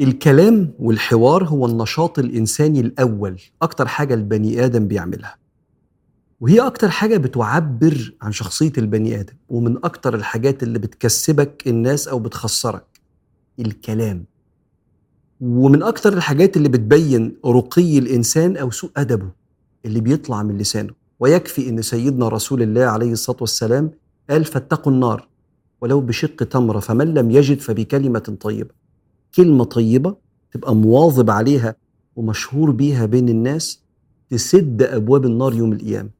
الكلام والحوار هو النشاط الإنساني الأول أكتر حاجة البني آدم بيعملها. وهي أكتر حاجة بتعبر عن شخصية البني آدم ومن أكتر الحاجات اللي بتكسبك الناس أو بتخسرك الكلام. ومن أكتر الحاجات اللي بتبين رقي الإنسان أو سوء أدبه اللي بيطلع من لسانه. ويكفي أن سيدنا رسول الله عليه الصلاة والسلام قال فاتقوا النار ولو بشق تمرة فمن لم يجد فبكلمة طيبة. كلمة طيبة تبقى مواظب عليها ومشهور بيها بين الناس تسد أبواب النار يوم القيامة.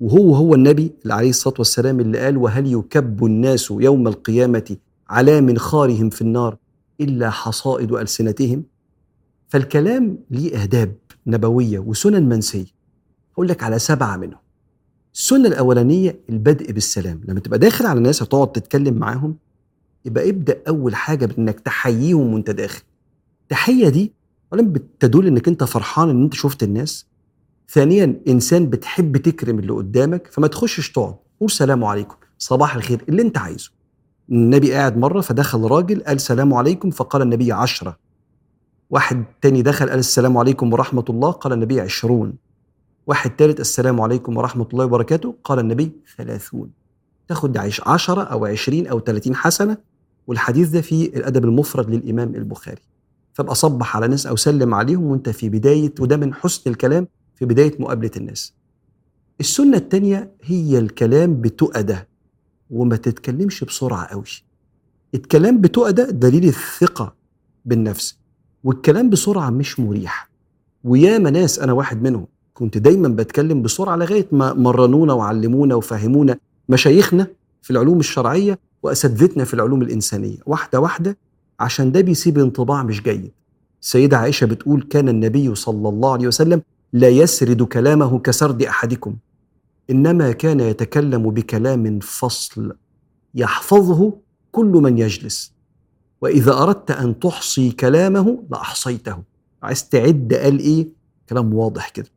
وهو هو النبي اللي عليه الصلاة والسلام اللي قال وهل يكب الناس يوم القيامة على منخارهم في النار إلا حصائد ألسنتهم? فالكلام ليه آداب نبوية وسنن منسية. أقول لك على سبعة منهم. السنة الأولانية البدء بالسلام. لما تبقى داخل على ناس هتقعد تتكلم معاهم يبقى ابدأ أول حاجة بإنك تحييهم وأنت داخل. التحية دي أولا بتدل إنك أنت فرحان إن أنت شفت الناس. ثانيا إنسان بتحب تكرم اللي قدامك فما تخشش تقعد. قول سلام عليكم. صباح الخير. اللي أنت عايزه. النبي قاعد مرة فدخل راجل قال سلام عليكم فقال النبي عشرة. واحد تاني دخل قال السلام عليكم ورحمة الله قال النبي عشرون. واحد تالت السلام عليكم ورحمة الله وبركاته قال النبي ثلاثون. تاخد عيش عشرة أو عشرين أو ثلاثين حسنة والحديث ده في الأدب المفرد للإمام البخاري. فابقى صبح على ناس أو سلم عليهم وأنت في بداية وده من حسن الكلام في بداية مقابلة الناس. السنة التانية هي الكلام بتؤدة وما تتكلمش بسرعة قوي. الكلام بتؤدة دليل الثقة بالنفس والكلام بسرعة مش مريح. وياما ناس أنا واحد منهم كنت دايما بتكلم بسرعة لغاية ما مرنونا وعلمونا وفهمونا مشايخنا في العلوم الشرعية وأساتذتنا في العلوم الإنسانية. واحدة واحدة عشان ده بيسيب انطباع مش جيد. السيدة عائشة بتقول كان النبي صلى الله عليه وسلم لا يسرد كلامه كسرد أحدكم إنما كان يتكلم بكلام فصل. يحفظه كل من يجلس وإذا أردت أن تحصي كلامه لأحصيته. عايز تعد قال إيه؟ كلام واضح كده.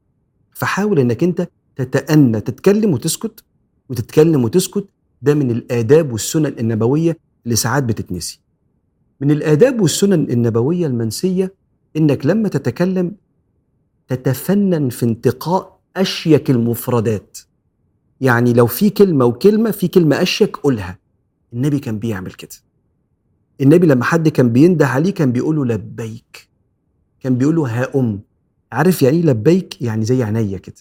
فحاول إنك أنت تتأنى تتكلم وتسكت وتتكلم وتسكت ده من الآداب والسنن النبوية اللي ساعات بتتنسي. من الآداب والسنن النبوية المنسية إنك لما تتكلم تتفنن في انتقاء أشيك المفردات. يعني لو في كلمة وكلمة في كلمة أشيك قولها. النبي كان بيعمل كده. النبي لما حد كان بينده عليه كان بيقوله لبيك. كان بيقوله ها أم. عارف يعني إيه لبيك؟ يعني زي عينيا كده.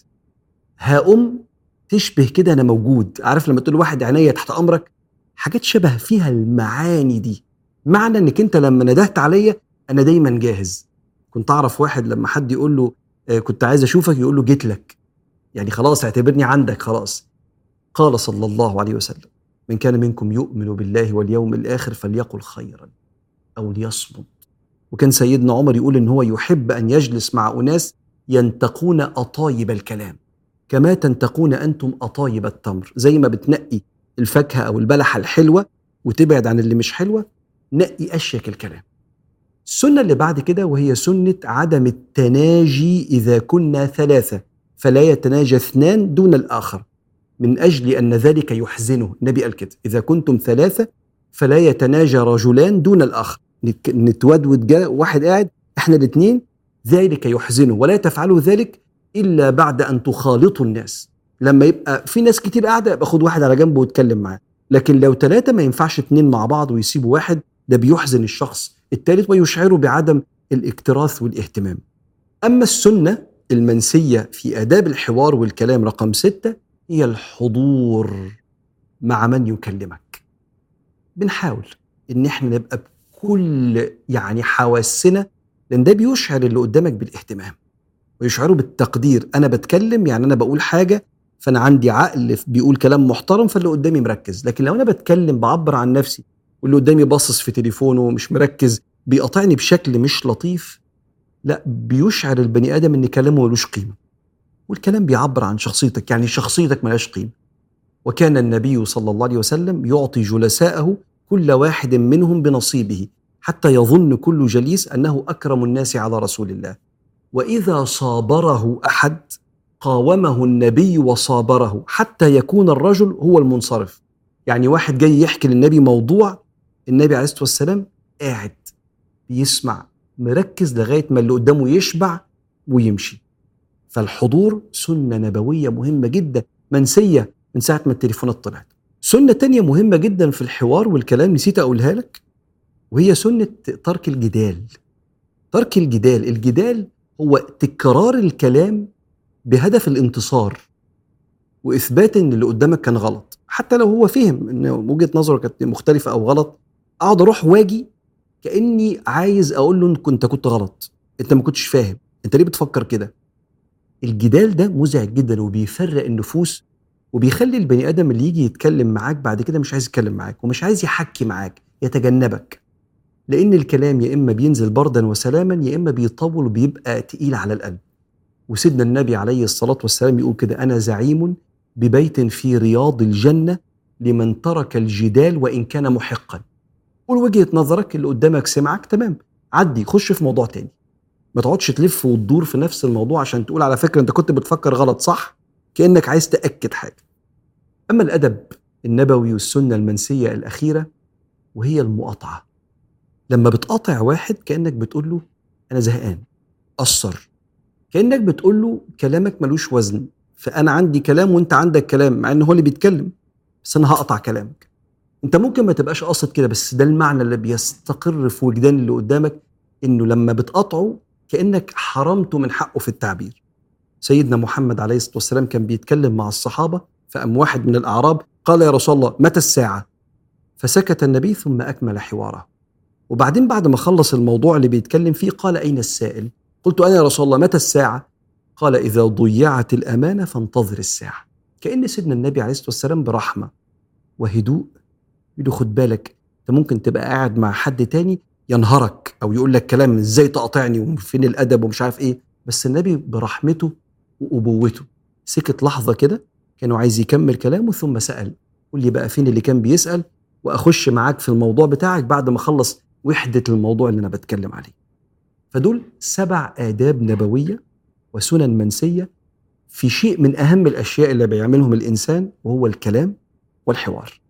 ها أم تشبه كده أنا موجود. عارف لما تقول واحد عينيا تحت أمرك؟ حاجات شبه فيها المعاني دي. معنى إنك أنت لما ندهت عليا أنا دايما جاهز. كنت أعرف واحد لما حد يقول له آه، كنت عايز أشوفك يقول له جيت لك. يعني خلاص اعتبرني عندك خلاص. قال صلى الله عليه وسلم من كان منكم يؤمن بالله واليوم الآخر فليقل خيرا أو ليصمت. وكان سيدنا عمر يقول إن هو يحب أن يجلس مع أناس ينتقون أطايب الكلام. كما تنتقون أنتم أطايب التمر. زي ما بتنقي الفاكهة أو البلحة الحلوة وتبعد عن اللي مش حلوة نقي أشيك الكلام. السنة اللي بعد كده وهي سنة عدم التناجي إذا كنا ثلاثة فلا يتناجى اثنان دون الآخر من أجل أن ذلك يحزنه. النبي قال كده إذا كنتم ثلاثة فلا يتناجى رجلان دون الآخر. نتك- نتودود جا واحد قاعد إحنا الاثنين ذلك يحزنه. ولا تفعلوا ذلك إلا بعد أن تخالطوا الناس. لما يبقى في ناس كتير قاعدة يبقى خد واحد على جنبه واتكلم معاه. لكن لو ثلاثة ما ينفعش اتنين مع بعض ويسيبوا واحد ده بيحزن الشخص. الثالث ويشعره بعدم الاكتراث والاهتمام. أما السنة المنسية في آداب الحوار والكلام رقم ستة هي الحضور مع من يكلمك. بنحاول إن إحنا نبقى بكل يعني حواسنا لأن ده بيشعر اللي قدامك بالاهتمام. ويشعره بالتقدير. أنا بتكلم يعني أنا بقول حاجة فأنا عندي عقل بيقول كلام محترم فاللي قدامي مركز. لكن لو أنا بتكلم بعبر عن نفسي واللي قدامي باصص في تليفونه ومش مركز بيقاطعني بشكل مش لطيف لا بيشعر البني آدم إن كلامه ملوش قيمة والكلام بيعبر عن شخصيتك. يعني شخصيتك ملهاش قيمة. وكان النبي صلى الله عليه وسلم يعطي جلساءه كل واحد منهم بنصيبه حتى يظن كل جليس أنه أكرم الناس على رسول الله. وإذا صابره أحد قاومه النبي وصابره حتى يكون الرجل هو المنصرف. يعني واحد جاي يحكي للنبي موضوع النبي عليه الصلاة والسلام قاعد بيسمع مركز لغاية ما اللي قدامه يشبع ويمشي. فالحضور سنة نبوية مهمة جدا منسية من ساعة ما التليفونات طلعت. سنة تانية مهمة جدا في الحوار والكلام نسيت أقولها لك وهي سنة ترك الجدال. ترك الجدال الجدال هو تكرار الكلام بهدف الانتصار وإثبات إن اللي قدامك كان غلط. حتى لو هو فهم إن وجهة نظره كانت مختلفة أو غلط أقعد أروح واجي كأني عايز أقول له أنت كنت غلط. أنت ما كنتش فاهم. أنت ليه بتفكر كده؟ الجدال ده مزعج جدا وبيفرق النفوس وبيخلي البني آدم اللي يجي يتكلم معاك بعد كده مش عايز يتكلم معاك ومش عايز يحكي معاك يتجنبك. لأن الكلام يا إما بينزل بردا وسلاما يا إما بيطول وبيبقى تقيل على القلب. وسيدنا النبي عليه الصلاة والسلام يقول كده أنا زعيم ببيت في رياض الجنة لمن ترك الجدال وإن كان محقا. قول وجهة نظرك اللي قدامك سمعك تمام. عدي خش في موضوع تاني. ما تقعدش تلف وتدور في نفس الموضوع عشان تقول على فكرة أنت كنت بتفكر غلط صح؟ كأنك عايز تأكد حاجة. أما الأدب النبوي والسنة المنسية الأخيرة وهي المقاطعة. لما بتقاطع واحد كأنك بتقول له أنا زهقان قصر. كأنك بتقول له كلامك ملوش وزن فأنا عندي كلام وأنت عندك كلام مع إن هو اللي بيتكلم بس أنا هقطع كلامك. أنت ممكن ما تبقاش قاصد كده بس ده المعنى اللي بيستقر في وجدان اللي قدامك إنه لما بتقاطعه كأنك حرمته من حقه في التعبير. سيدنا محمد عليه الصلاة والسلام كان بيتكلم مع الصحابة فأم واحد من الأعراب قال يا رسول الله متى الساعة؟ فسكت النبي ثم أكمل حواره. وبعدين بعد ما خلص الموضوع اللي بيتكلم فيه قال أين السائل؟ قلت أنا يا رسول الله متى الساعة؟ قال إذا ضيعت الأمانة فانتظر الساعة. كأن سيدنا النبي عليه الصلاة والسلام برحمة. وهدوء. يقول خد بالك أنت ممكن تبقى قاعد مع حد تاني ينهرك أو يقول لك كلام إزاي تقاطعني وفين الأدب ومش عارف إيه. بس النبي برحمته وأبوته. سكت لحظة كده كانوا عايز يكمل كلامه ثم سأل. قول لي بقى فين اللي كان بيسأل؟ وأخش معاك في الموضوع بتاعك بعد ما أخلص وحدة الموضوع اللي أنا بتكلم عليه. فدول سبع آداب نبوية وسنن منسية في شيء من أهم الأشياء اللي بيعملهم الإنسان وهو الكلام والحوار.